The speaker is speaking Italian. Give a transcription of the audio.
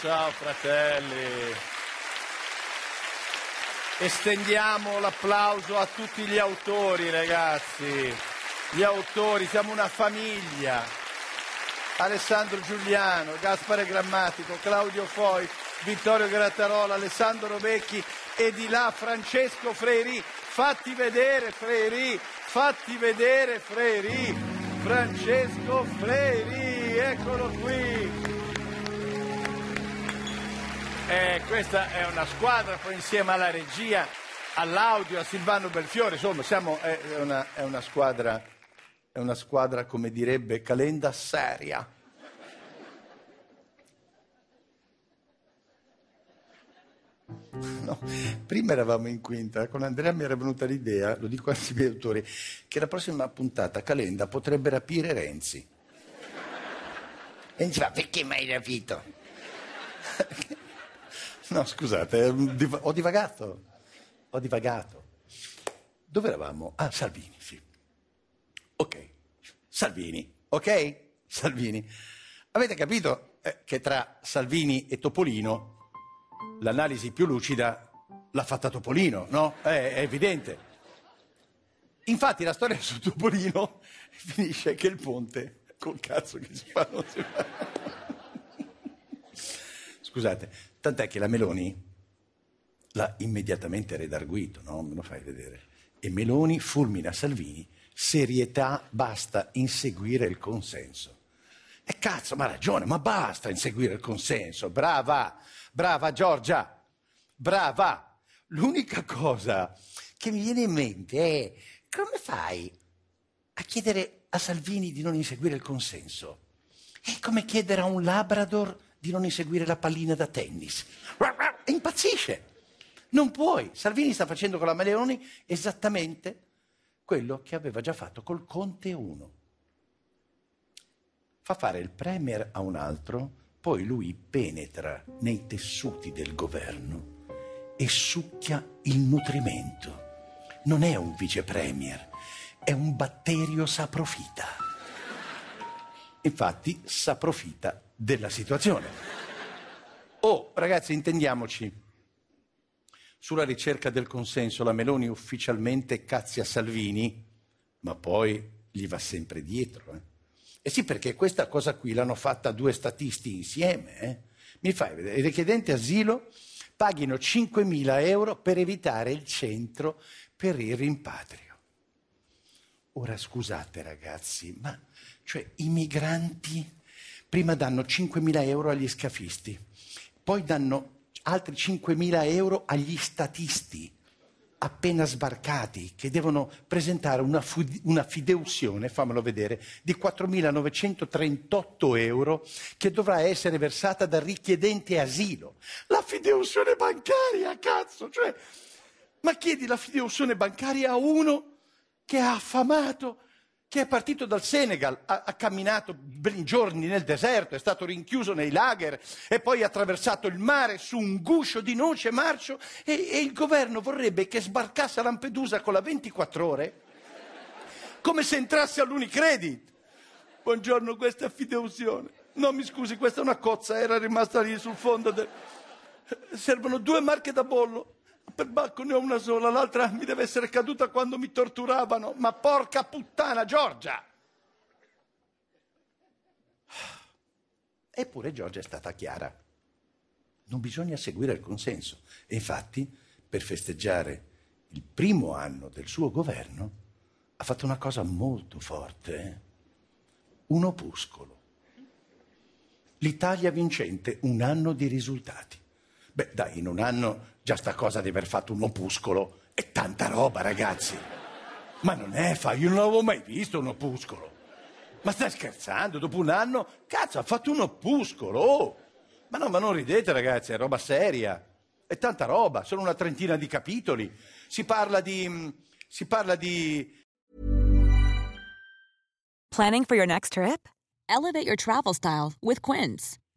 Ciao fratelli. Estendiamo l'applauso a tutti gli autori, ragazzi. Gli autori, siamo una famiglia. Alessandro Giuliano, Gaspare Grammatico, Claudio Foi, Vittorio Grattarola, Alessandro Vecchi e di là Francesco Freiri. Fatti vedere Freiri, fatti vedere Freiri. Francesco Freiri, eccolo qui. Eh, questa è una squadra, poi insieme alla regia, all'audio, a Silvano Belfiore, insomma, siamo, è, una, è una squadra, è una squadra, come direbbe Calenda, seria. No, prima eravamo in quinta, con Andrea mi era venuta l'idea, lo dico anzi ai miei autori, che la prossima puntata Calenda potrebbe rapire Renzi. E diceva, perché mi hai rapito? No, scusate, eh, ho divagato. Ho divagato. Dove eravamo? Ah, Salvini, sì. Ok, Salvini, ok? Salvini. Avete capito eh, che tra Salvini e Topolino l'analisi più lucida l'ha fatta Topolino, no? Eh, è evidente. Infatti la storia su Topolino finisce che il ponte, col cazzo che si fa, non si fa. Scusate, tant'è che la Meloni l'ha immediatamente redarguito, no? Me lo fai vedere. E Meloni fulmina Salvini, serietà, basta inseguire il consenso. E cazzo, ma ha ragione, ma basta inseguire il consenso, brava, brava Giorgia, brava. L'unica cosa che mi viene in mente è come fai a chiedere a Salvini di non inseguire il consenso? È come chiedere a un Labrador di non inseguire la pallina da tennis. E impazzisce. Non puoi. Salvini sta facendo con la Meloni esattamente quello che aveva già fatto col Conte 1. Fa fare il Premier a un altro, poi lui penetra nei tessuti del governo e succhia il nutrimento. Non è un vice premier, è un batterio saprofita. Infatti s'approfitta della situazione. Oh, ragazzi, intendiamoci. Sulla ricerca del consenso la Meloni ufficialmente cazzia Salvini, ma poi gli va sempre dietro. Eh? Eh sì, perché questa cosa qui l'hanno fatta due statisti insieme. Eh? Mi fai vedere, i richiedenti asilo paghino 5.000 euro per evitare il centro per il rimpatrio. Ora scusate ragazzi, ma cioè i migranti prima danno 5.000 euro agli scafisti, poi danno altri 5.000 euro agli statisti appena sbarcati che devono presentare una, una fideuzione, fammelo vedere, di 4.938 euro che dovrà essere versata dal richiedente asilo. La fideuzione bancaria, cazzo! Cioè, ma chiedi la fideuzione bancaria a uno che ha affamato, che è partito dal Senegal, ha, ha, camminato giorni nel deserto, è stato rinchiuso nei lager e poi ha attraversato il mare su un guscio di noce marcio e, e il governo vorrebbe che sbarcasse a Lampedusa con la 24 ore, come se entrasse all'Unicredit. Buongiorno, questa è fideuzione. No, mi scusi, questa è una cozza, era rimasta lì sul fondo del... Servono due marche da bollo. Per Bacco ne ho una sola, l'altra mi deve essere caduta quando mi torturavano. Ma porca puttana, Giorgia! Eppure Giorgia è stata chiara. Non bisogna seguire il consenso. E infatti, per festeggiare il primo anno del suo governo, ha fatto una cosa molto forte. eh? Un opuscolo. L'Italia vincente, un anno di risultati. Beh, dai, in un anno già sta cosa di aver fatto un opuscolo è tanta roba, ragazzi. Ma non è fa, io non avevo mai visto un opuscolo. Ma stai scherzando? Dopo un anno, cazzo, ha fatto un opuscolo. oh! Ma no, ma non ridete, ragazzi, è roba seria. È tanta roba, sono una trentina di capitoli. Si parla di. mm, Si parla di. Planning for your next trip? Elevate your travel style with Quince.